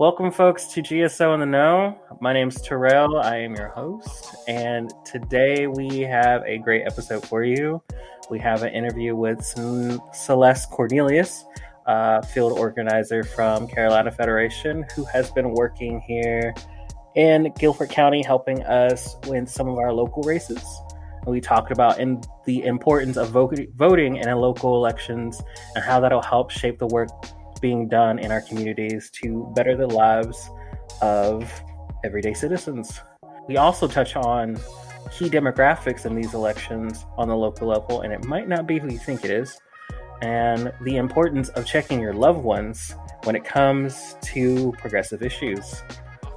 Welcome, folks, to GSO in the Know. My name is Terrell. I am your host, and today we have a great episode for you. We have an interview with Celeste Cornelius, field organizer from Carolina Federation, who has been working here in Guilford County, helping us win some of our local races. we talked about in the importance of voting in local elections and how that'll help shape the work being done in our communities to better the lives of everyday citizens. We also touch on key demographics in these elections on the local level, and it might not be who you think it is, and the importance of checking your loved ones when it comes to progressive issues.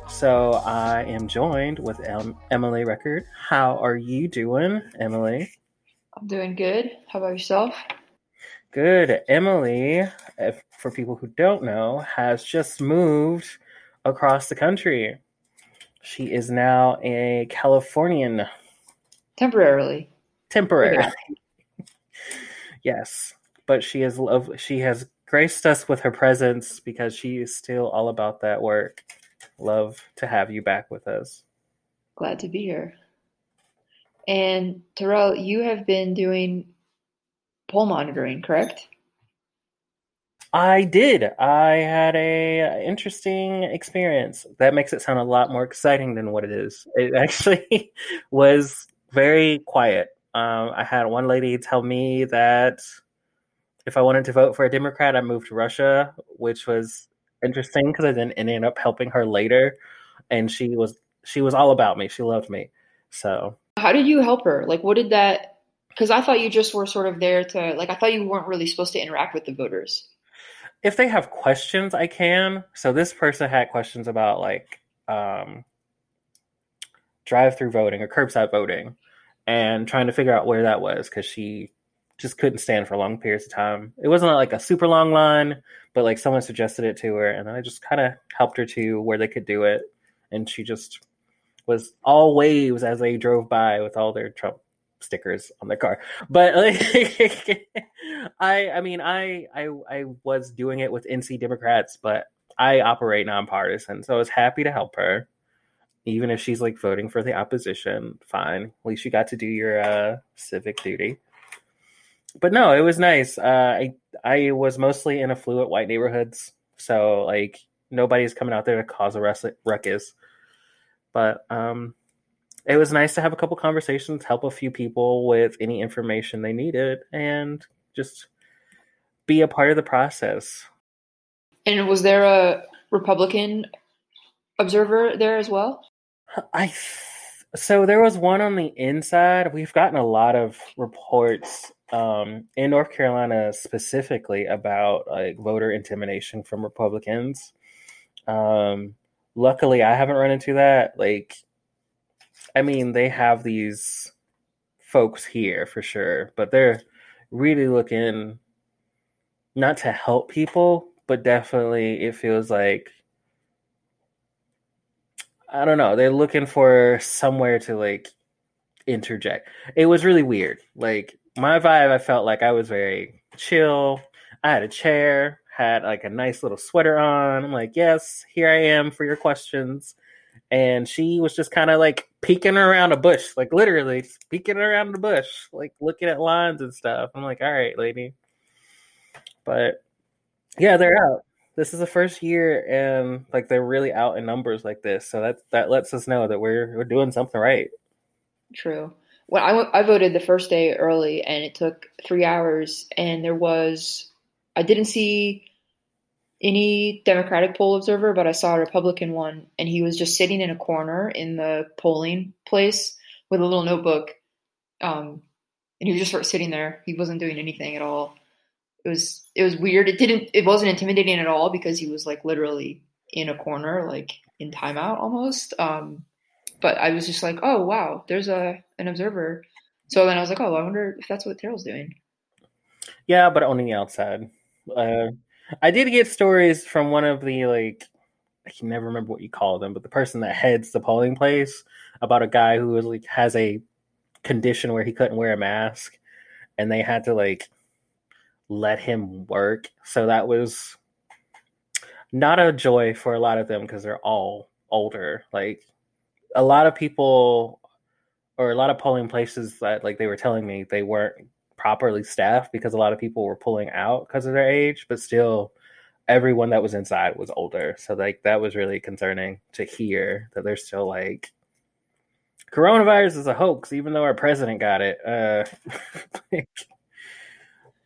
So I am joined with em- Emily Record. How are you doing, Emily? I'm doing good. How about yourself? Good. Emily, if, for people who don't know, has just moved across the country. She is now a Californian. Temporarily. Temporarily. yes, but she has love. She has graced us with her presence because she is still all about that work. Love to have you back with us. Glad to be here. And Terrell, you have been doing poll monitoring, correct? I did. I had a interesting experience. That makes it sound a lot more exciting than what it is. It actually was very quiet. Um, I had one lady tell me that if I wanted to vote for a Democrat, I moved to Russia, which was interesting because I then ended up helping her later, and she was she was all about me. She loved me. So, how did you help her? Like, what did that because I thought you just were sort of there to like I thought you weren't really supposed to interact with the voters. If they have questions, I can. So this person had questions about like um, drive-through voting or curbside voting, and trying to figure out where that was because she just couldn't stand for long periods of time. It wasn't like a super long line, but like someone suggested it to her, and then I just kind of helped her to where they could do it, and she just was all waves as they drove by with all their Trump stickers on the car. But like, I, I mean, I, I, I was doing it with NC Democrats, but I operate nonpartisan, so I was happy to help her. Even if she's like voting for the opposition, fine. At least you got to do your uh, civic duty. But no, it was nice. Uh, I I was mostly in affluent white neighborhoods, so like nobody's coming out there to cause a ruckus. But um, it was nice to have a couple conversations, help a few people with any information they needed, and just be a part of the process. And was there a Republican observer there as well? I so there was one on the inside. We've gotten a lot of reports um, in North Carolina specifically about like voter intimidation from Republicans. Um, luckily, I haven't run into that. Like I mean, they have these folks here for sure, but they're really looking not to help people, but definitely it feels like I don't know, they're looking for somewhere to like interject. It was really weird. Like my vibe, I felt like I was very chill. I had a chair, had like a nice little sweater on. I'm like, yes, here I am for your questions and she was just kind of like peeking around a bush, like literally peeking around the bush, like looking at lines and stuff. I'm like, all right, lady. But yeah, they're out. This is the first year, and like they're really out in numbers like this, so that that lets us know that we're we're doing something right. True. When I I voted the first day early, and it took three hours, and there was I didn't see any Democratic poll observer, but I saw a Republican one, and he was just sitting in a corner in the polling place with a little notebook, um, and he was just sort of sitting there. He wasn't doing anything at all. It was it was weird. It didn't it wasn't intimidating at all because he was like literally in a corner, like in timeout almost. Um, but I was just like, oh wow, there's a an observer. So then I was like, oh, I wonder if that's what Terrell's doing. Yeah, but on the outside. Uh, I did get stories from one of the like I can never remember what you call them, but the person that heads the polling place about a guy who was like has a condition where he couldn't wear a mask, and they had to like let him work. So that was not a joy for a lot of them because they're all older. Like a lot of people or a lot of polling places that like they were telling me they weren't properly staffed because a lot of people were pulling out because of their age, but still everyone that was inside was older. So like that was really concerning to hear that they're still like coronavirus is a hoax, even though our president got it. Uh,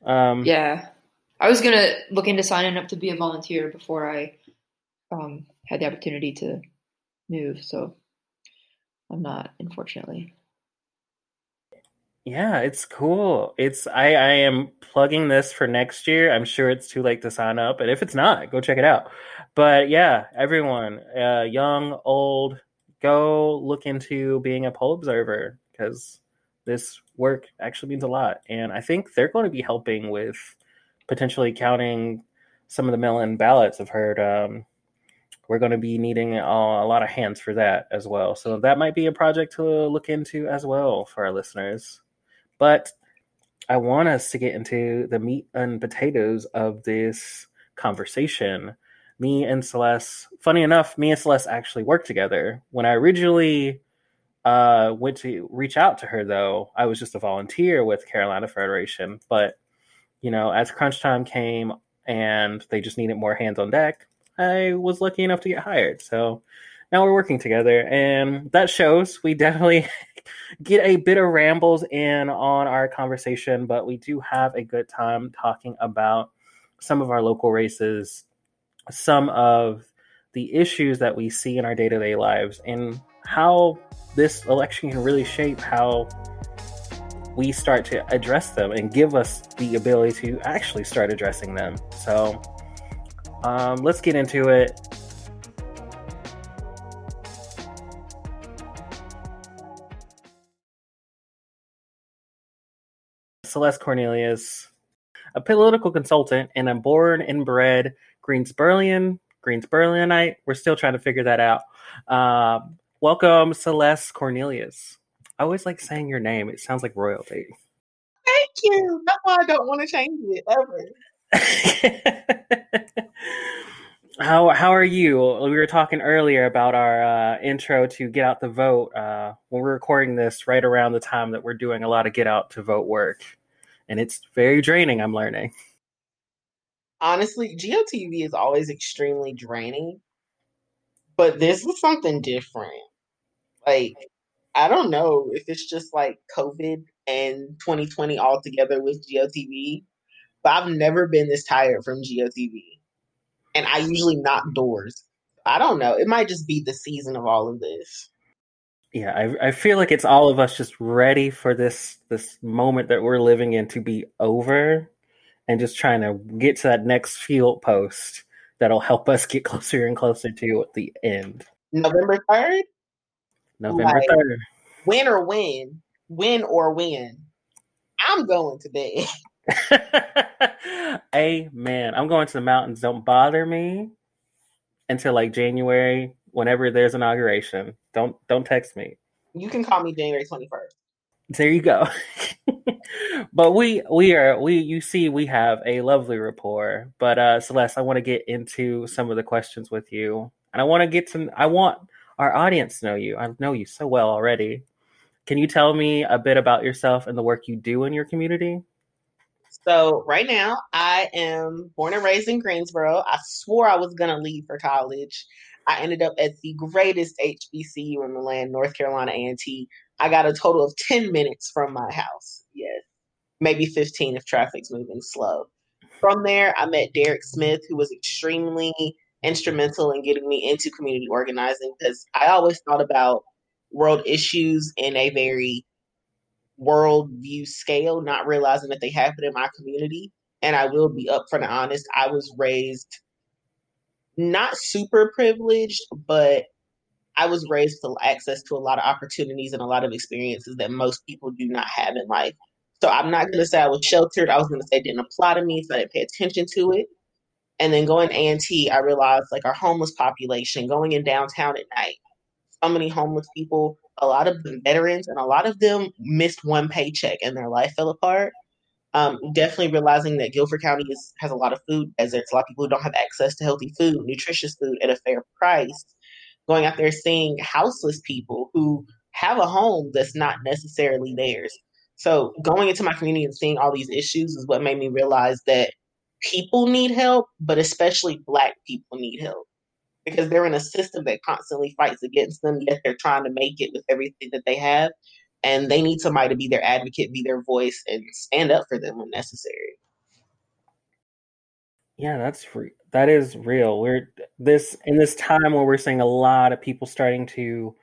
um, yeah, I was gonna look into signing up to be a volunteer before I um, had the opportunity to move. So I'm not, unfortunately. Yeah, it's cool. It's I I am plugging this for next year. I'm sure it's too late to sign up, and if it's not, go check it out. But yeah, everyone, uh, young, old, go look into being a poll observer because this work actually means a lot. And I think they're going to be helping with potentially counting some of the mail-in ballots. I've heard um, we're going to be needing a lot of hands for that as well. So that might be a project to look into as well for our listeners. But I want us to get into the meat and potatoes of this conversation me and Celeste, funny enough, me and Celeste actually worked together. When I originally uh, went to reach out to her, though, I was just a volunteer with Carolina Federation. But, you know, as crunch time came and they just needed more hands on deck, I was lucky enough to get hired. So now we're working together, and that shows. We definitely get a bit of rambles in on our conversation, but we do have a good time talking about some of our local races some of the issues that we see in our day to day lives and how this election can really shape how we start to address them and give us the ability to actually start addressing them. So um, let's get into it. Celeste Cornelius, a political consultant and a born and bred Greensburian, Greensburianite. We're still trying to figure that out. Uh, welcome, Celeste Cornelius. I always like saying your name. It sounds like royalty. Thank you. That's why I don't want to change it ever. how how are you? We were talking earlier about our uh, intro to get out the vote. Uh, when we're recording this, right around the time that we're doing a lot of get out to vote work, and it's very draining. I'm learning honestly, GOTV is always extremely draining, but this was something different. Like, I don't know if it's just like COVID and 2020 all together with GOTV, but I've never been this tired from GOTV. And I usually knock doors. I don't know. It might just be the season of all of this. Yeah, I, I feel like it's all of us just ready for this this moment that we're living in to be over and just trying to get to that next field post that'll help us get closer and closer to the end. November 3rd? November like, 3rd. Win or win, win or win. I'm going to bed. Amen. I'm going to the mountains. Don't bother me until like January, whenever there's inauguration. Don't don't text me. You can call me January 21st. There you go. but we we are we you see we have a lovely rapport. But uh Celeste, I want to get into some of the questions with you. And I want to get to I want our audience to know you. I know you so well already. Can you tell me a bit about yourself and the work you do in your community? So right now, I am born and raised in Greensboro. I swore I was gonna leave for college. I ended up at the greatest HBCU in the land, North Carolina A&T, I got a total of 10 minutes from my house. Yes. Maybe 15 if traffic's moving slow. From there, I met Derek Smith, who was extremely instrumental in getting me into community organizing because I always thought about world issues in a very world view scale, not realizing that they happen in my community. And I will be upfront and honest, I was raised not super privileged, but I was raised to access to a lot of opportunities and a lot of experiences that most people do not have in life. So I'm not going to say I was sheltered. I was going to say didn't apply to me, so I didn't pay attention to it. And then going A&T, I realized like our homeless population going in downtown at night, so many homeless people, a lot of veterans, and a lot of them missed one paycheck and their life fell apart. Um, definitely realizing that Guilford County is, has a lot of food deserts, a lot of people who don't have access to healthy food, nutritious food at a fair price. Going out there seeing houseless people who have a home that's not necessarily theirs. So going into my community and seeing all these issues is what made me realize that people need help, but especially black people need help because they're in a system that constantly fights against them, yet they're trying to make it with everything that they have. And they need somebody to be their advocate, be their voice, and stand up for them when necessary. Yeah, that's re- that is real. We're this in this time where we're seeing a lot of people starting to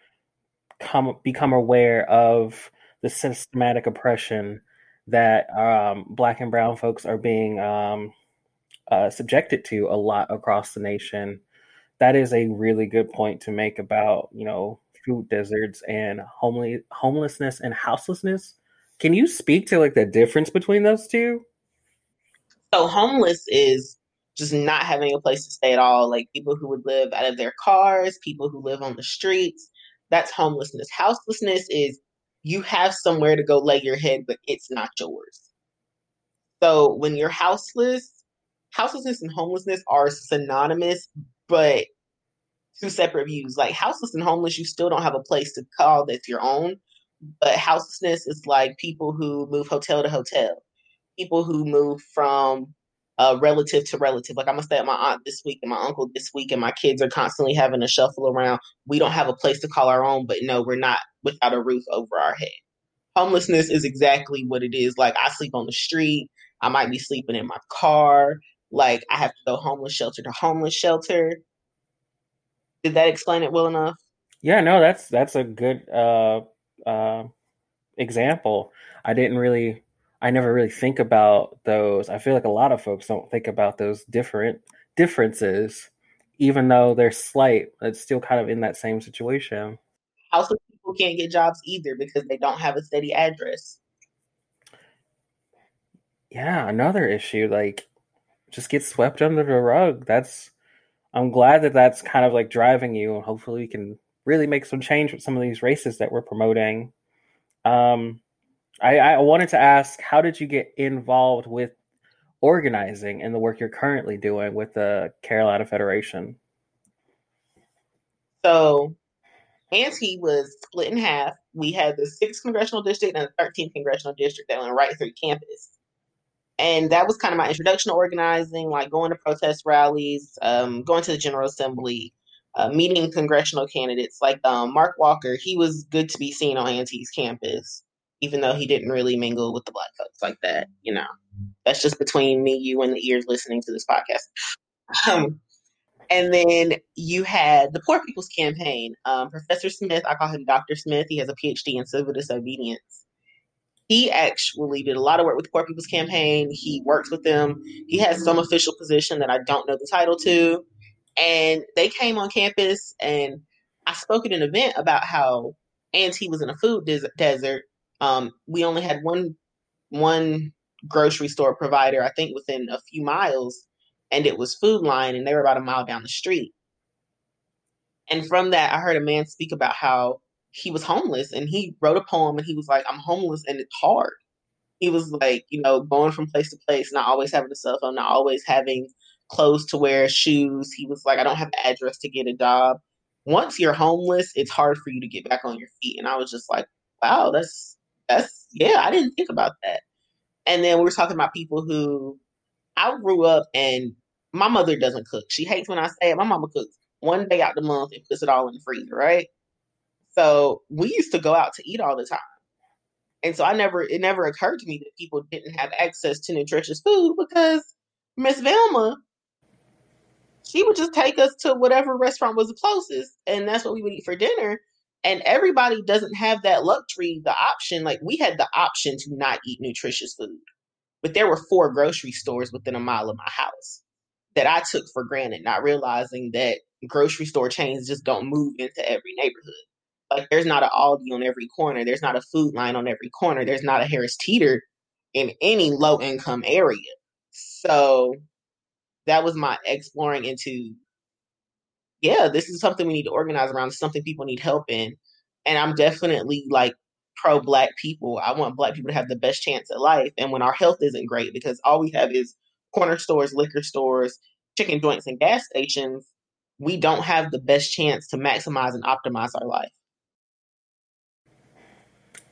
come become aware of the systematic oppression that um, Black and Brown folks are being um, uh, subjected to a lot across the nation. That is a really good point to make about you know food deserts and homely homelessness and houselessness. Can you speak to like the difference between those two? So homeless is just not having a place to stay at all. Like people who would live out of their cars, people who live on the streets. That's homelessness. Houselessness is you have somewhere to go lay your head, but it's not yours. So when you're houseless, houselessness and homelessness are synonymous, but two separate views. Like houseless and homeless, you still don't have a place to call that's your own. But houselessness is like people who move hotel to hotel, people who move from uh, relative to relative. Like I'm gonna stay at my aunt this week and my uncle this week, and my kids are constantly having to shuffle around. We don't have a place to call our own, but no, we're not without a roof over our head. Homelessness is exactly what it is. Like I sleep on the street. I might be sleeping in my car. Like I have to go homeless shelter to homeless shelter. Did that explain it well enough? Yeah, no, that's that's a good uh, uh, example. I didn't really I never really think about those. I feel like a lot of folks don't think about those different differences, even though they're slight. It's still kind of in that same situation. Also, people can't get jobs either because they don't have a steady address. Yeah, another issue like just get swept under the rug. That's I'm glad that that's kind of like driving you, and hopefully we can really make some change with some of these races that we're promoting. Um, I, I wanted to ask, how did you get involved with organizing and the work you're currently doing with the Carolina Federation? So, A&T was split in half. We had the sixth congressional district and the 13th congressional district that went right through campus. And that was kind of my introduction to organizing, like going to protest rallies, um, going to the General Assembly, uh, meeting congressional candidates like um, Mark Walker. He was good to be seen on A&T's campus even though he didn't really mingle with the black folks like that. You know, that's just between me, you, and the ears listening to this podcast. Um, and then you had the Poor People's Campaign. Um, Professor Smith, I call him Dr. Smith. He has a PhD in civil disobedience. He actually did a lot of work with the Poor People's Campaign. He works with them. He has some official position that I don't know the title to. And they came on campus, and I spoke at an event about how A&T was in a food desert um, we only had one one grocery store provider, I think, within a few miles, and it was Food Lion, and they were about a mile down the street. And from that, I heard a man speak about how he was homeless, and he wrote a poem, and he was like, "I'm homeless, and it's hard." He was like, you know, going from place to place, not always having a cell phone, not always having clothes to wear, shoes. He was like, I don't have address to get a job. Once you're homeless, it's hard for you to get back on your feet. And I was just like, wow, that's that's yeah, I didn't think about that. And then we were talking about people who I grew up and my mother doesn't cook. She hates when I say it. My mama cooks one day out the month and puts it all in the freezer, right? So we used to go out to eat all the time. And so I never it never occurred to me that people didn't have access to nutritious food because Miss Velma, she would just take us to whatever restaurant was the closest, and that's what we would eat for dinner. And everybody doesn't have that luxury, the option. Like we had the option to not eat nutritious food, but there were four grocery stores within a mile of my house that I took for granted, not realizing that grocery store chains just don't move into every neighborhood. Like there's not an Aldi on every corner, there's not a Food Lion on every corner, there's not a Harris Teeter in any low income area. So that was my exploring into yeah, this is something we need to organize around. Something people need help in. And I'm definitely like pro black people. I want black people to have the best chance at life. And when our health isn't great, because all we have is corner stores, liquor stores, chicken joints, and gas stations, we don't have the best chance to maximize and optimize our life.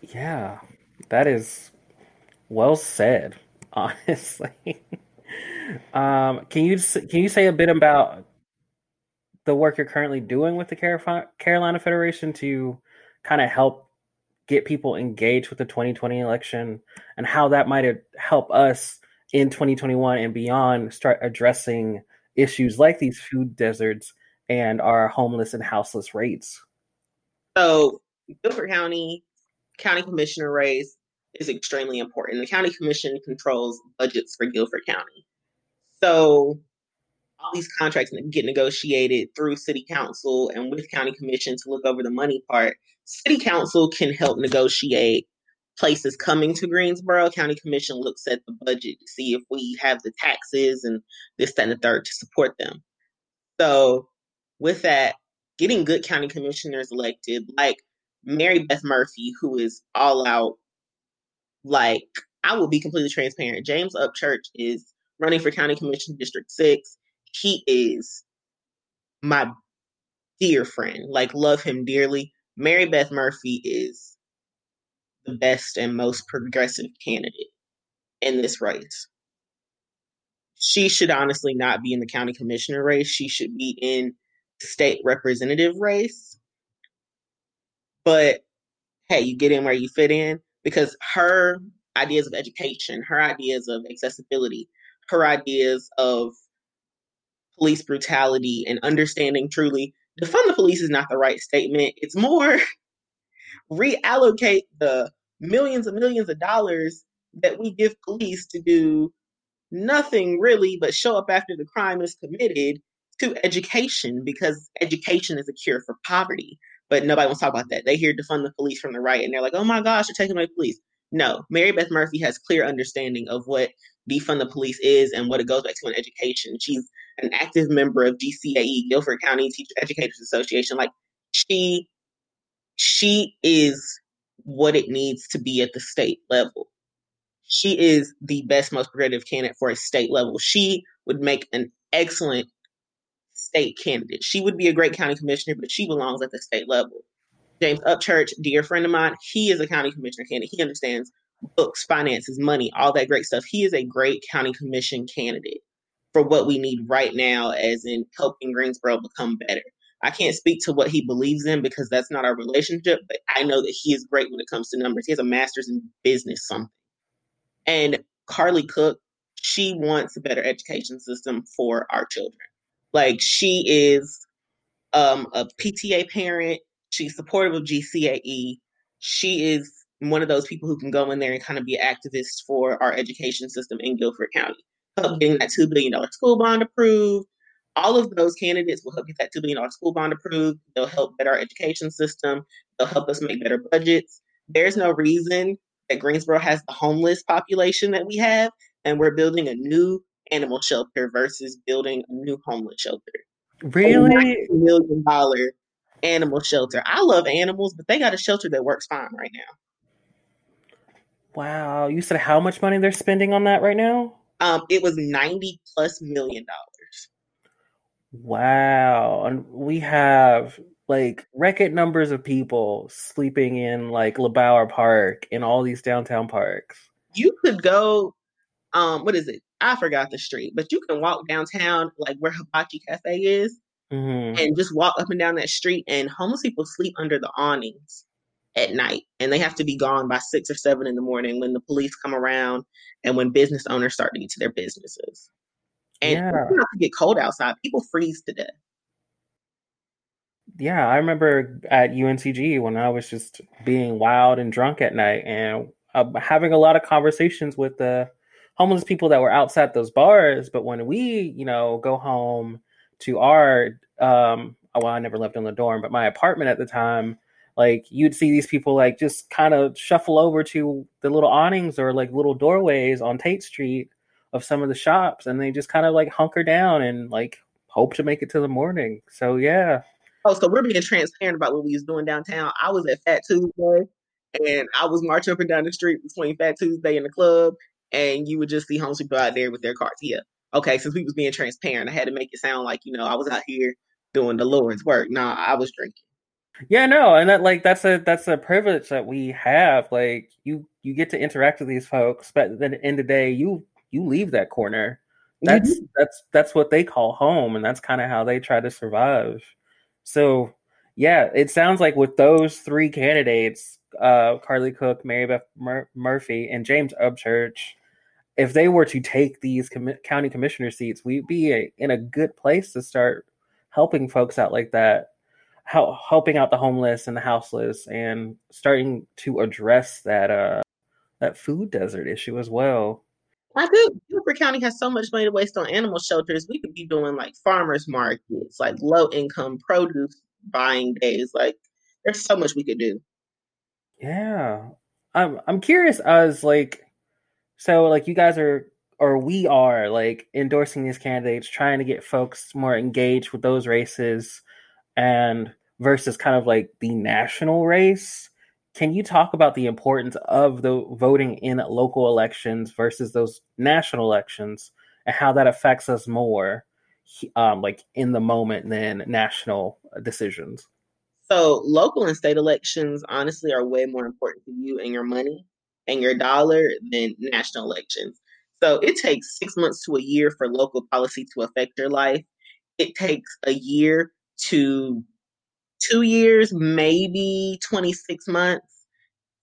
Yeah, that is well said. Honestly, um, can you can you say a bit about the work you're currently doing with the Carolina Federation to kind of help get people engaged with the 2020 election and how that might help us in 2021 and beyond start addressing issues like these food deserts and our homeless and houseless rates? So, Guilford County County Commissioner race is extremely important. The County Commission controls budgets for Guilford County. So, all these contracts get negotiated through City Council and with County Commission to look over the money part. City Council can help negotiate places coming to Greensboro. County Commission looks at the budget to see if we have the taxes and this, that, and the third to support them. So, with that, getting good county commissioners elected, like Mary Beth Murphy, who is all out, like, I will be completely transparent. James Upchurch is running for County Commission District 6. He is my dear friend, like, love him dearly. Mary Beth Murphy is the best and most progressive candidate in this race. She should honestly not be in the county commissioner race. She should be in state representative race. But hey, you get in where you fit in because her ideas of education, her ideas of accessibility, her ideas of police brutality and understanding truly defund the police is not the right statement. It's more reallocate the millions and millions of dollars that we give police to do nothing really but show up after the crime is committed to education because education is a cure for poverty. But nobody wants to talk about that. They hear defund the police from the right and they're like, oh my gosh, they're taking away police. No, Mary Beth Murphy has clear understanding of what defund the police is and what it goes back to in education. She's an active member of GCAE, Guilford County Teacher Educators Association. Like she she is what it needs to be at the state level. She is the best, most progressive candidate for a state level. She would make an excellent state candidate. She would be a great county commissioner, but she belongs at the state level. James Upchurch, dear friend of mine, he is a county commissioner candidate. He understands books, finances, money, all that great stuff. He is a great county commission candidate for what we need right now, as in helping Greensboro become better. I can't speak to what he believes in because that's not our relationship, but I know that he is great when it comes to numbers. He has a master's in business something. And Carly Cook, she wants a better education system for our children. Like she is um, a PTA parent. She's supportive of GCAE. She is one of those people who can go in there and kind of be activists for our education system in Guilford County. Help getting that $2 billion school bond approved. All of those candidates will help get that $2 billion school bond approved. They'll help better our education system. They'll help us make better budgets. There's no reason that Greensboro has the homeless population that we have, and we're building a new animal shelter versus building a new homeless shelter. Really? Million dollar animal shelter. I love animals, but they got a shelter that works fine right now. Wow. You said how much money they're spending on that right now? Um, it was 90 plus million dollars. Wow. And we have like record numbers of people sleeping in like LeBauer Park and all these downtown parks. You could go um what is it? I forgot the street, but you can walk downtown, like where Hibachi Cafe is, mm-hmm. and just walk up and down that street. And homeless people sleep under the awnings at night, and they have to be gone by six or seven in the morning when the police come around and when business owners start to get to their businesses. And yeah. it's not to get cold outside; people freeze to death. Yeah, I remember at UNCG when I was just being wild and drunk at night, and uh, having a lot of conversations with the homeless people that were outside those bars. But when we, you know, go home to our, um, well, I never lived in the dorm, but my apartment at the time, like you'd see these people like just kind of shuffle over to the little awnings or like little doorways on Tate Street of some of the shops, and they just kind of like hunker down and like hope to make it to the morning. So yeah. Oh, so we're being transparent about what we was doing downtown. I was at Fat Tuesday and I was marching up and down the street between Fat Tuesday and the club, and you would just see homeless people out there with their cars. Yeah, okay. Since we was being transparent, I had to make it sound like you know I was out here doing the Lord's work. Nah, I was drinking. Yeah, no, and that like that's a that's a privilege that we have. Like you you get to interact with these folks, but at the end of the day, you you leave that corner. That's mm-hmm. that's that's what they call home, and that's kind of how they try to survive. So yeah, it sounds like with those three candidates, uh, Carly Cook, Mary Beth Mur- Murphy, and James Upchurch, if they were to take these com- county commissioner seats, we'd be a, in a good place to start helping folks out like that, how, helping out the homeless and the houseless, and starting to address that uh, that food desert issue as well. I do. Guilford County has so much money to waste on animal shelters. We could be doing like farmers markets, like low income produce buying days. Like there's so much we could do. Yeah. I'm I'm curious as like so like you guys are or we are like endorsing these candidates, trying to get folks more engaged with those races and versus kind of like the national race. Can you talk about the importance of the voting in local elections versus those national elections and how that affects us more um, like in the moment than national decisions? So local and state elections honestly are way more important to you and your money and your dollar than national elections. So it takes six months to a year for local policy to affect your life. It takes a year to two years, maybe 26 months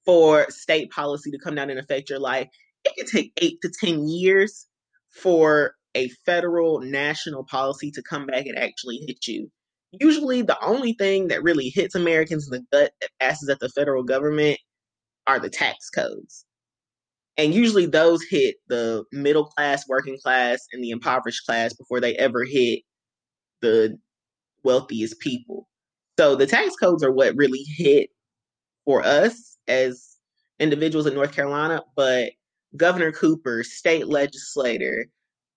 for state policy to come down and affect your life. It can take eight to 10 years for a federal national policy to come back and actually hit you usually the only thing that really hits Americans in the gut that passes at the federal government are the tax codes. And usually those hit the middle class, working class, and the impoverished class before they ever hit the wealthiest people. So the tax codes are what really hit for us as individuals in North Carolina, but Governor Cooper, state legislator,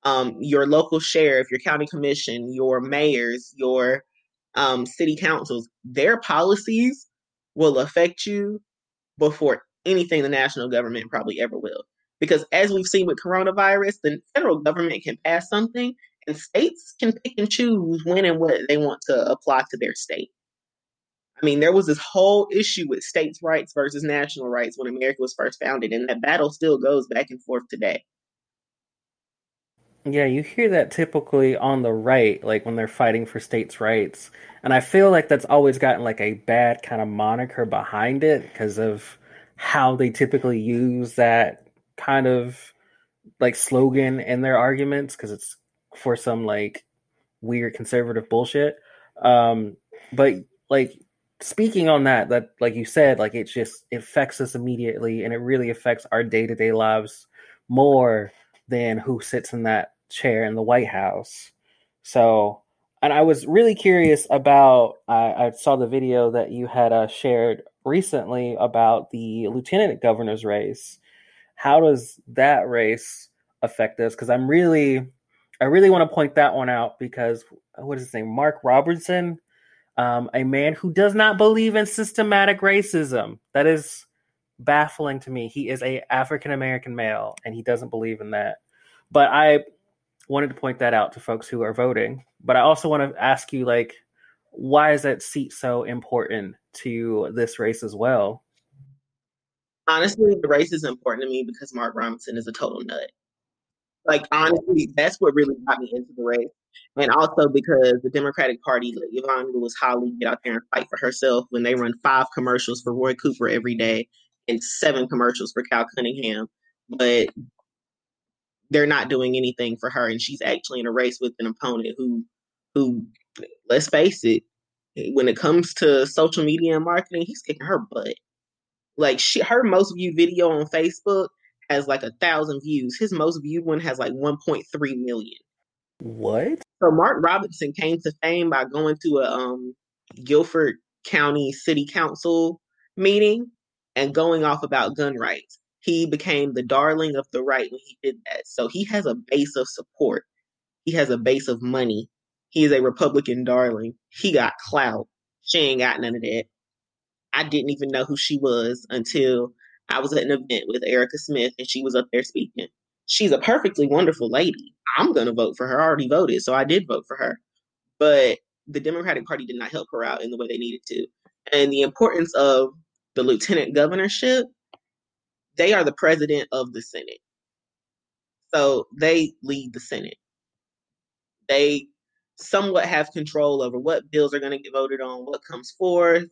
um, your local sheriff, your county commission, your mayors, your um, city councils, their policies will affect you before anything the national government probably ever will. Because as we've seen with coronavirus, the federal government can pass something and states can pick and choose when and what they want to apply to their state. I mean, there was this whole issue with states' rights versus national rights when America was first founded, and that battle still goes back and forth today. Yeah, you hear that typically on the right, like when they're fighting for states' rights. And I feel like that's always gotten like a bad kind of moniker behind it because of how they typically use that kind of like slogan in their arguments because it's for some like weird conservative bullshit. Um, but like speaking on that, that like you said, like it just affects us immediately and it really affects our day to day lives more than who sits in that chair in the White House. So, and I was really curious about. I, I saw the video that you had uh, shared recently about the lieutenant governor's race. How does that race affect us? Because I'm really, I really want to point that one out because what is his name? Mark Robertson, um, a man who does not believe in systematic racism. That is baffling to me. He is a African American male and he doesn't believe in that. But I wanted to point that out to folks who are voting. But I also want to ask you, like, why is that seat so important to this race as well? Honestly, the race is important to me because Mark Robinson is a total nut. Like, honestly, that's what really got me into the race. And also because the Democratic Party let Yvonne Lewis Holley get out there and fight for herself when they run five commercials for Roy Cooper every day and seven commercials for Cal Cunningham. But they're not doing anything for her, and she's actually in a race with an opponent who, who, let's face it, when it comes to social media and marketing, he's kicking her butt. Like she, her most viewed video on Facebook has like a thousand views. His most viewed one has like 1.3 million. What? So Mark Robinson came to fame by going to a um, Guilford County City Council meeting and going off about gun rights he became the darling of the right when he did that. So he has a base of support. He has a base of money. He is a Republican darling. He got clout. She ain't got none of that. I didn't even know who she was until I was at an event with Erica Smith and she was up there speaking. She's a perfectly wonderful lady. I'm going to vote for her. I already voted, so I did vote for her. But the Democratic Party did not help her out in the way they needed to. And the importance of the lieutenant governorship, they are the president of the Senate. So they lead the Senate. They somewhat have control over what bills are going to get voted on, what comes forth.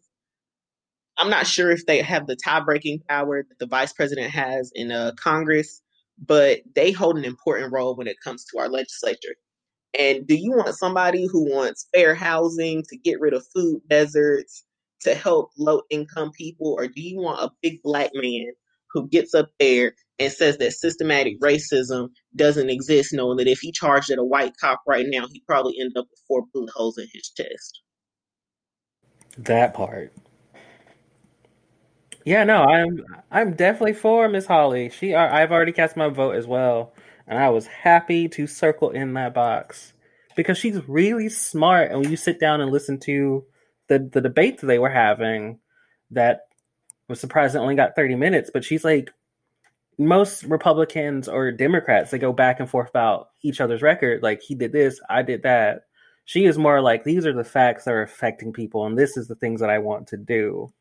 I'm not sure if they have the tie breaking power that the vice president has in uh, Congress, but they hold an important role when it comes to our legislature. And do you want somebody who wants fair housing to get rid of food deserts, to help low income people, or do you want a big black man who gets up there and says that systematic racism doesn't exist, knowing that if he charged at a white cop right now, he'd probably end up with four bullet holes in his chest? That part. Yeah, no, I'm I'm definitely for Miss Holley. She I've already cast my vote as well, and I was happy to circle in that box because she's really smart. And when you sit down and listen to the the debates they were having, that was surprised it only got 30 minutes, but she's like most Republicans or Democrats, they go back and forth about each other's record. Like he did this, I did that. She is more like these are the facts that are affecting people, and this is the things that I want to do.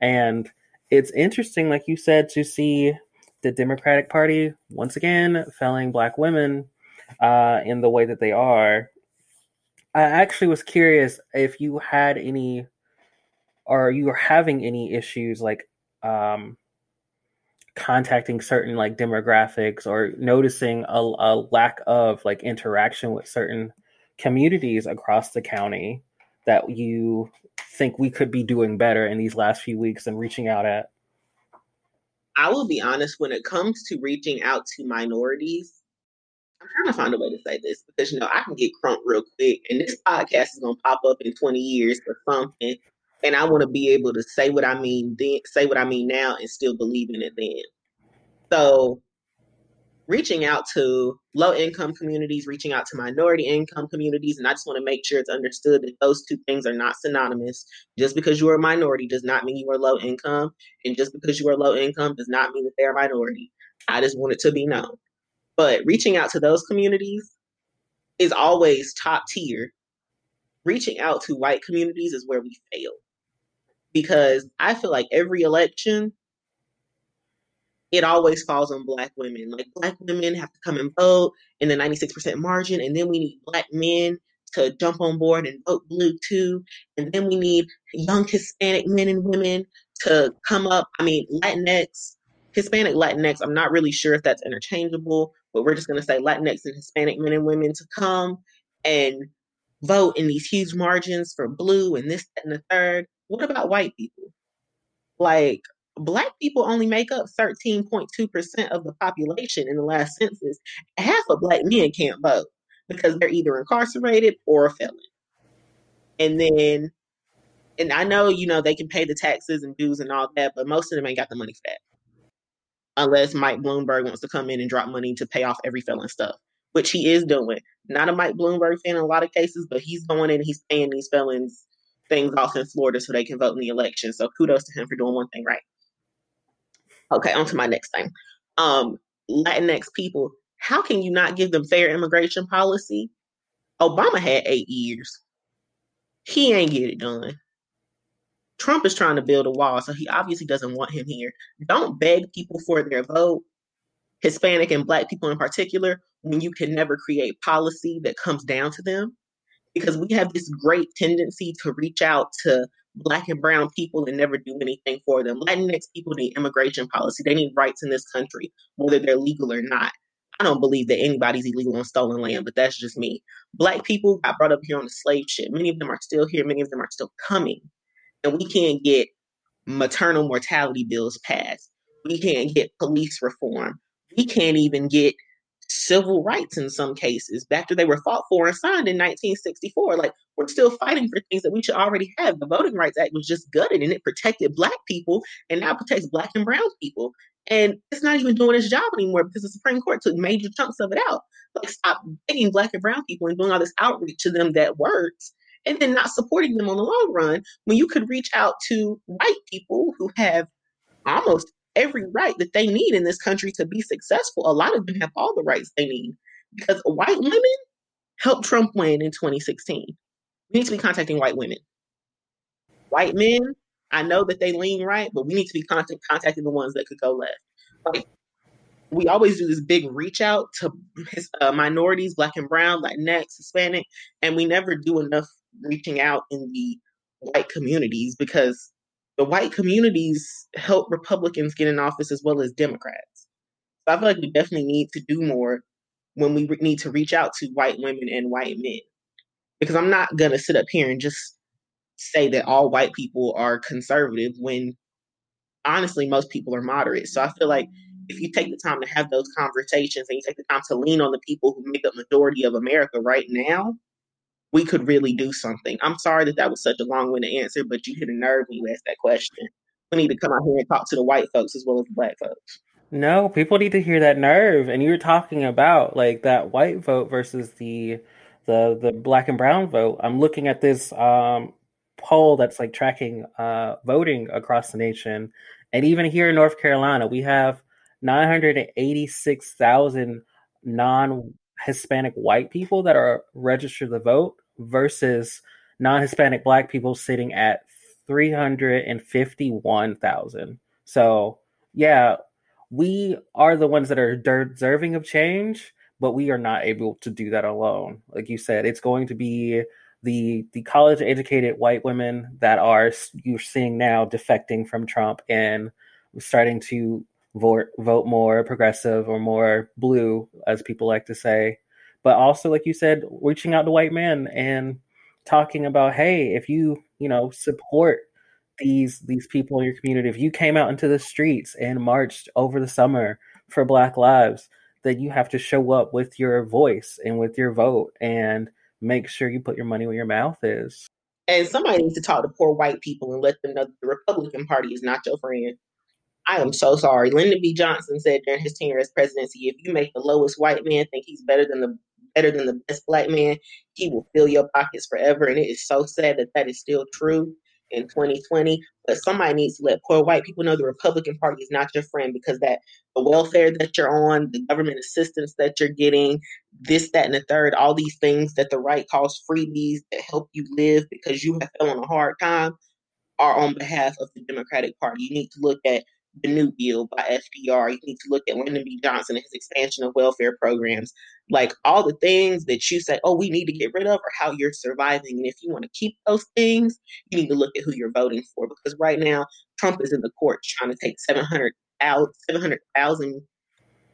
And it's interesting, like you said, to see the Democratic Party once again felling black women uh, in the way that they are. I actually was curious if you had any, or you were having any issues like um, contacting certain like demographics or noticing a, a lack of like interaction with certain communities across the county that you think we could be doing better in these last few weeks and reaching out at? I will be honest, when it comes to reaching out to minorities, I'm trying to find a way to say this because you know I can get crunk real quick, and this podcast is gonna pop up in 20 years or something, and I want to be able to say what I mean then, say what I mean now, and still believe in it then. So, reaching out to low income communities, reaching out to minority income communities, and I just want to make sure it's understood that those two things are not synonymous. Just because you are a minority does not mean you are low income, and just because you are low income does not mean that they are minority. I just want it to be known. But reaching out to those communities is always top tier. Reaching out to white communities is where we fail because I feel like every election, it always falls on black women. Like black women have to come and vote in the 96% margin, and then we need black men to jump on board and vote blue too. And then we need young Hispanic men and women to come up. I mean, Latinx, Hispanic Latinx, I'm not really sure if that's interchangeable, but we're just going to say Latinx and Hispanic men and women to come and vote in these huge margins for blue and this, and the third. What about white people? Like, black people only make up 13.2% of the population in the last census. Half of black men can't vote because they're either incarcerated or a felon. And then, and I know, you know, they can pay the taxes and dues and all that, but most of them ain't got the money for that. Unless Mike Bloomberg wants to come in and drop money to pay off every felon stuff, which he is doing. Not a Mike Bloomberg fan in a lot of cases, but he's going in and he's paying these felons things off in Florida so they can vote in the election. So kudos to him for doing one thing right. Okay, on to my next thing. Um, Latinx people, how can you not give them fair immigration policy? Obama had eight years. He ain't get it done. Trump is trying to build a wall, so he obviously doesn't want him here. Don't beg people for their vote, Hispanic and Black people in particular, when you can never create policy that comes down to them because we have this great tendency to reach out to black and brown people and never do anything for them. Latinx people need immigration policy. They need rights in this country, whether they're legal or not. I don't believe that anybody's illegal on stolen land, but that's just me. Black people got brought up here on the slave ship. Many of them are still here, many of them are still coming. And we can't get maternal mortality bills passed. We can't get police reform. We can't even get civil rights in some cases after they were fought for and signed in 1964. Like we're still fighting for things that we should already have. The Voting Rights Act was just gutted and it protected black people and now protects black and brown people. And it's not even doing its job anymore because the Supreme Court took major chunks of it out. Like stop begging black and brown people and doing all this outreach to them that works and then not supporting them on the long run when you could reach out to white people who have almost every right that they need in this country to be successful. A lot of them have all the rights they need because white women helped Trump win in 2016. We need to be contacting white women. White men, I know that they lean right, but we need to be contact, contacting the ones that could go left. Like, we always do this big reach out to uh, minorities, black and brown, Latinx, Hispanic, and we never do enough reaching out in the white communities because the white communities help Republicans get in office as well as Democrats. So I feel like we definitely need to do more when we need to reach out to white women and white men. Because I'm not going to sit up here and just say that all white people are conservative when honestly most people are moderate. So I feel like if you take the time to have those conversations and you take the time to lean on the people who make up majority of America right now, we could really do something. I'm sorry that that was such a long-winded answer, but you hit a nerve when you asked that question. We need to come out here and talk to the white folks as well as the black folks. No, people need to hear that nerve. And you're talking about like that white vote versus the the the black and brown vote. I'm looking at this um, poll that's like tracking uh, voting across the nation, and even here in North Carolina, we have 986,000 non Hispanic white people that are registered to vote versus non-Hispanic black people sitting at 351,000. So, yeah, we are the ones that are deserving of change, but we are not able to do that alone. Like you said, it's going to be the the college educated white women that are you're seeing now defecting from Trump and starting to vote vote more progressive or more blue as people like to say but also like you said reaching out to white men and talking about hey if you you know support these these people in your community if you came out into the streets and marched over the summer for black lives then you have to show up with your voice and with your vote and make sure you put your money where your mouth is and somebody needs to talk to poor white people and let them know the republican party is not your friend I am so sorry. Lyndon B. Johnson said during his tenure as presidency, if you make the lowest white man think he's better than the better than the best black man, he will fill your pockets forever. And it is so sad that that is still true in 2020. But somebody needs to let poor white people know the Republican Party is not your friend because that the welfare that you're on, the government assistance that you're getting, this, that, and the third, all these things that the right calls freebies that help you live because you have fell on a hard time are on behalf of the Democratic Party. You need to look at the New Deal by FDR. You need to look at Lyndon B. Johnson and his expansion of welfare programs. Like all the things that you say, oh, we need to get rid of, or how you're surviving. And if you want to keep those things, you need to look at who you're voting for. Because right now, Trump is in the courts trying to take 700,000, 700,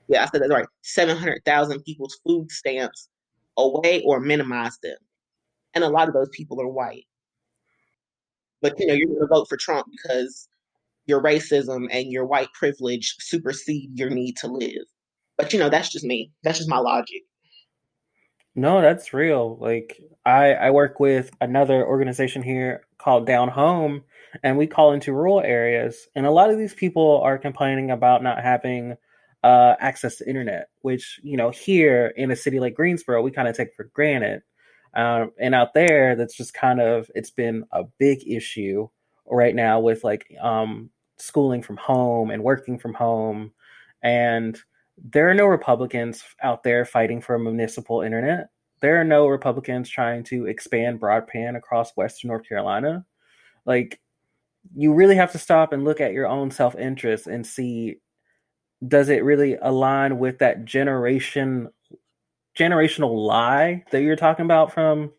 yeah, I said that right, 700,000 people's food stamps away or minimize them. And a lot of those people are white. But you know, you're going to vote for Trump because your racism and your white privilege supersede your need to live. But you know, that's just me. That's just my logic. No, that's real. Like I I work with another organization here called Down Home and we call into rural areas and a lot of these people are complaining about not having uh, access to internet, which you know here in a city like Greensboro we kind of take for granted. Um, and out there, that's just kind of it's been a big issue right now with like um, schooling from home and working from home. And there are no Republicans out there fighting for a municipal internet. There are no Republicans trying to expand broadband across Western North Carolina. Like, you really have to stop and look at your own self interest and see does it really align with that generation generational lie that you're talking about from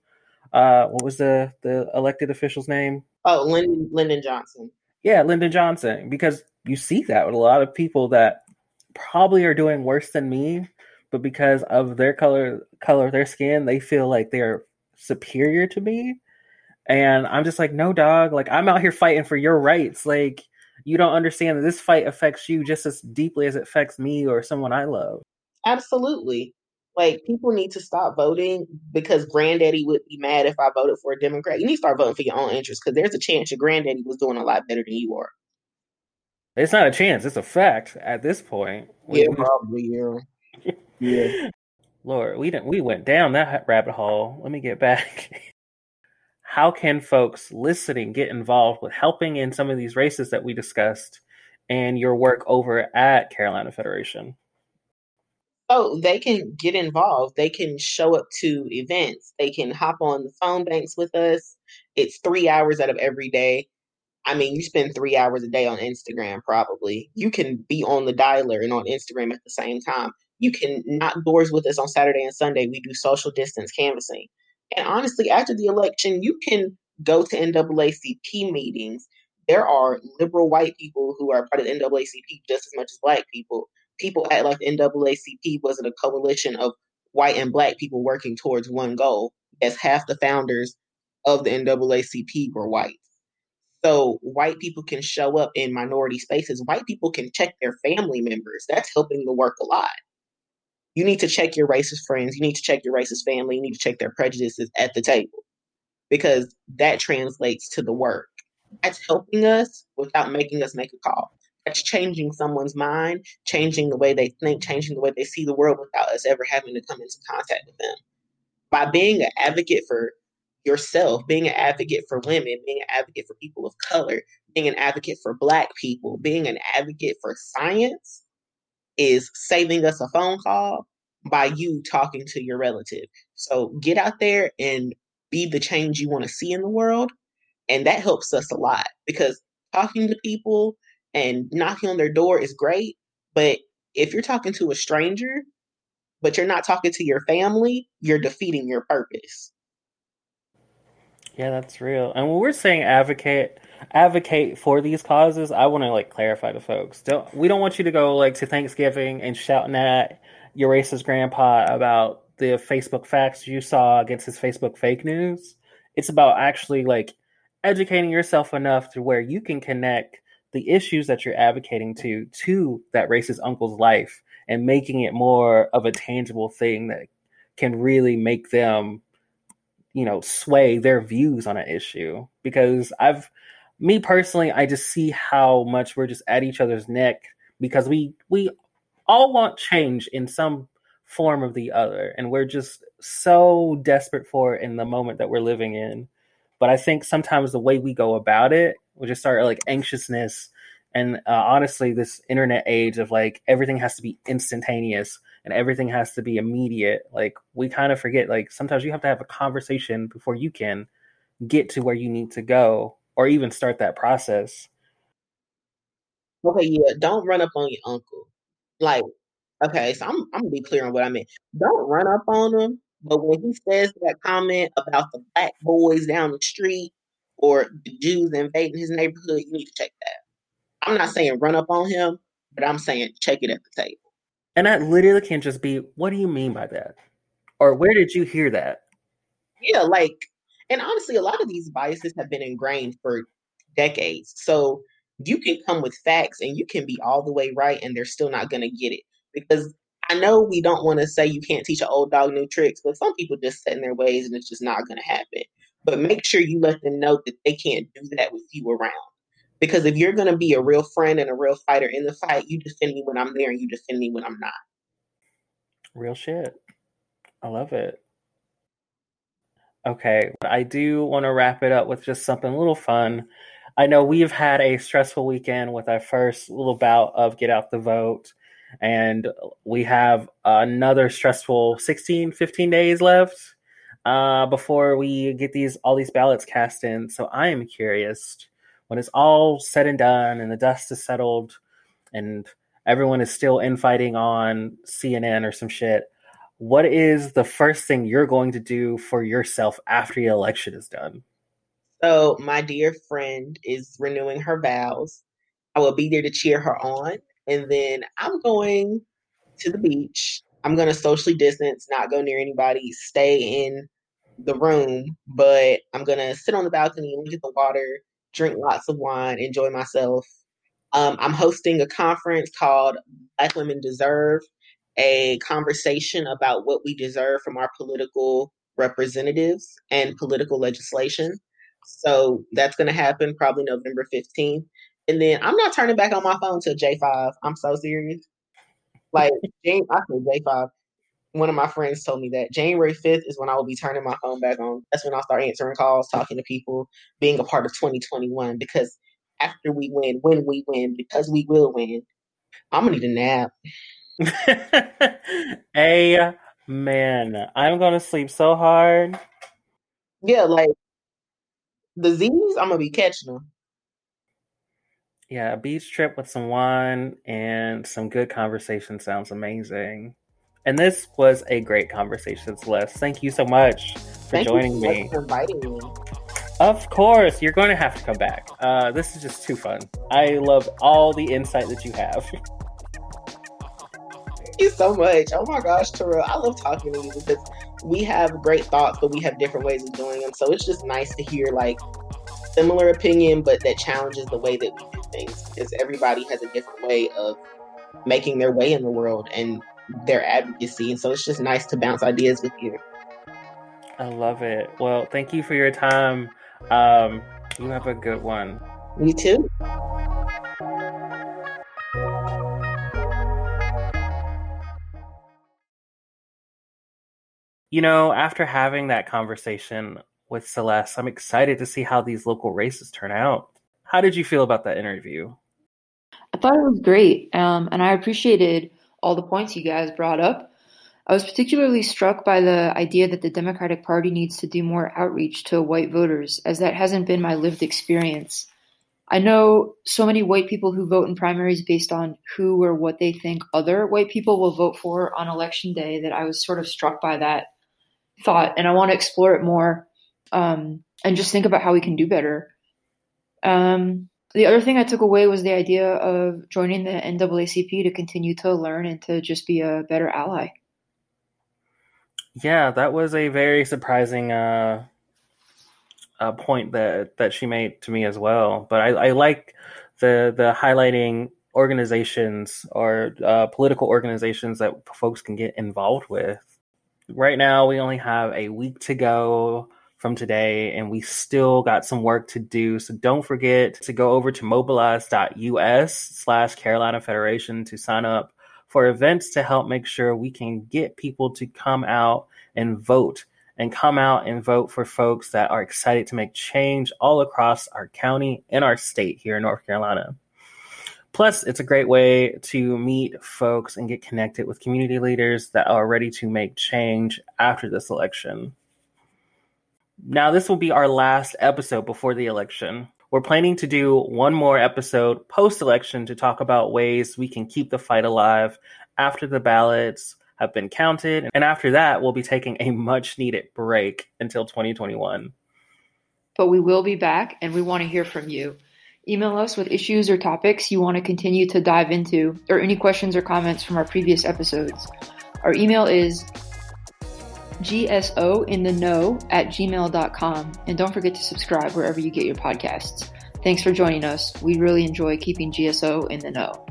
uh what was the the elected official's name oh lyndon lyndon johnson yeah, Lyndon Johnson, because you see that with a lot of people that probably are doing worse than me, but because of their color color of their skin, they feel like they're superior to me. And I'm just like, no, dog. Like I'm out here fighting for your rights. Like you don't understand that this fight affects you just as deeply as it affects me or someone I love. Absolutely. Like people need to stop voting because granddaddy would be mad if I voted for a Democrat. You need to start voting for your own interests because there's a chance your granddaddy was doing a lot better than you are. It's not a chance; it's a fact at this point. Yeah, we, probably. Yeah. yeah. Lord, we didn't. We went down that rabbit hole. Let me get back. how can folks listening get involved with helping in some of these races that we discussed and your work over at Carolina Federation? Oh, they can get involved. They can show up to events. They can hop on the phone banks with us. It's three hours out of every day. I mean, you spend three hours a day on Instagram, probably. You can be on the dialer and on Instagram at the same time. You can knock doors with us on Saturday and Sunday. We do social distance canvassing. And honestly, after the election, you can go to NAACP meetings. There are liberal white people who are part of the NAACP just as much as black people. People act like NAACP wasn't a coalition of white and black people working towards one goal, as half the founders of the NAACP were white. So white people can show up in minority spaces. White people can check their family members. That's helping the work a lot. You need to check your racist friends. You need to check your racist family. You need to check their prejudices at the table because that translates to the work. That's helping us without making us make a call. That's changing someone's mind, changing the way they think, changing the way they see the world without us ever having to come into contact with them. By being an advocate for yourself, being an advocate for women, being an advocate for people of color, being an advocate for black people, being an advocate for science is saving us a phone call by you talking to your relative. So get out there and be the change you want to see in the world. And that helps us a lot because talking to people and knocking on their door is great. But if you're talking to a stranger, but you're not talking to your family, you're defeating your purpose. Yeah, that's real. And when we're saying advocate advocate for these causes, I want to like clarify to folks. Don't we don't want you to go like to Thanksgiving and shouting at your racist grandpa about the Facebook facts you saw against his Facebook fake news. It's about actually like educating yourself enough to where you can connect the issues that you're advocating to to that racist uncle's life and making it more of a tangible thing that can really make them you know sway their views on an issue because i've me personally i just see how much we're just at each other's neck because we we all want change in some form of the other and we're just so desperate for it in the moment that we're living in. But i think sometimes the way we go about it we just start like anxiousness and uh, honestly this internet age of like everything has to be instantaneous and everything has to be immediate like we kind of forget like sometimes you have to have a conversation before you can get to where you need to go or even start that process. Okay yeah don't run up on your uncle. Like okay so i'm, I'm gonna be clear on what i mean don't run up on him but when he says that comment about the black boys down the street or the jews invading his neighborhood you need to check that. I'm not saying run up on him but i'm saying check it at the table and that literally can just be, what do you mean by that? Or where did you hear that? Yeah, like, and honestly, a lot of these biases have been ingrained for decades. So you can come with facts and you can be all the way right, and they're still not going to get it. Because I know we don't want to say you can't teach an old dog new tricks, but some people just set in their ways and it's just not going to happen. But make sure you let them know that they can't do that with you around. Because if you're going to be a real friend and a real fighter in the fight, you defend me when I'm there and you defend me when I'm not. Real shit. I love it. Okay, I do want to wrap it up with just something a little fun. I know we've had a stressful weekend with our first little bout of Get Out the Vote, and we have another stressful 16, 15 days left uh, before we get these all these ballots cast in. So I am curious when it's all said and done and the dust is settled and everyone is still infighting on CNN or some shit, what is the first thing you're going to do for yourself after the election is done? So, my dear friend is renewing her vows. I will be there to cheer her on. And then I'm going to the beach. I'm going to socially distance, not go near anybody, stay in the room, but I'm going to sit on the balcony, and look at the water, drink lots of wine, enjoy myself. Um, I'm hosting a conference called Black Women Deserve, a conversation about what we deserve from our political representatives and political legislation. So that's going to happen probably November 15th. And then I'm not turning back on my phone till J5. I'm so serious. Like, I say J5. One of my friends told me that January 5th is when I will be turning my phone back on. That's when I'll start answering calls, talking to people, being a part of 2021. Because after we win, when we win, because we will win, I'm gonna need a nap. Amen. I'm gonna sleep so hard. Yeah, like the Z's, I'm gonna be catching them. Yeah, a beach trip with some wine and some good conversation sounds amazing. And this was a great conversation, Celeste. Thank you so much for Thank joining you so me. for inviting me. Of course, you're going to have to come back. Uh, this is just too fun. I love all the insight that you have. Thank you so much. Oh my gosh, Terrell, I love talking to you because we have great thoughts, but we have different ways of doing them. So it's just nice to hear like similar opinion, but that challenges the way that we do things because everybody has a different way of making their way in the world and their advocacy. And so it's just nice to bounce ideas with you. I love it. Well, thank you for your time. Um, you have a good one. You too. You know, after having that conversation with Celeste, I'm excited to see how these local races turn out. How did you feel about that interview? I thought it was great, um, and I appreciated all the points you guys brought up. I was particularly struck by the idea that the Democratic Party needs to do more outreach to white voters, as that hasn't been my lived experience. I know so many white people who vote in primaries based on who or what they think other white people will vote for on election day that I was sort of struck by that thought, and I want to explore it more um, and just think about how we can do better. Um, the other thing I took away was the idea of joining the NAACP to continue to learn and to just be a better ally. Yeah, that was a very surprising uh, uh, point that that she made to me as well. But I, I like the the highlighting organizations or uh, political organizations that folks can get involved with. Right now, we only have a week to go from today, and we still got some work to do. So don't forget to go over to mobilize.us slash Carolina Federation to sign up for events to help make sure we can get people to come out and vote and come out and vote for folks that are excited to make change all across our county and our state here in North Carolina. Plus, it's a great way to meet folks and get connected with community leaders that are ready to make change after this election. Now, this will be our last episode before the election. We're planning to do one more episode post election to talk about ways we can keep the fight alive after the ballots have been counted. And after that, we'll be taking a much needed break until 2021. But we will be back and we want to hear from you. Email us with issues or topics you want to continue to dive into, or any questions or comments from our previous episodes. Our email is gso in the know at gmail.com. And don't forget to subscribe wherever you get your podcasts. Thanks for joining us. We really enjoy keeping GSO in the know.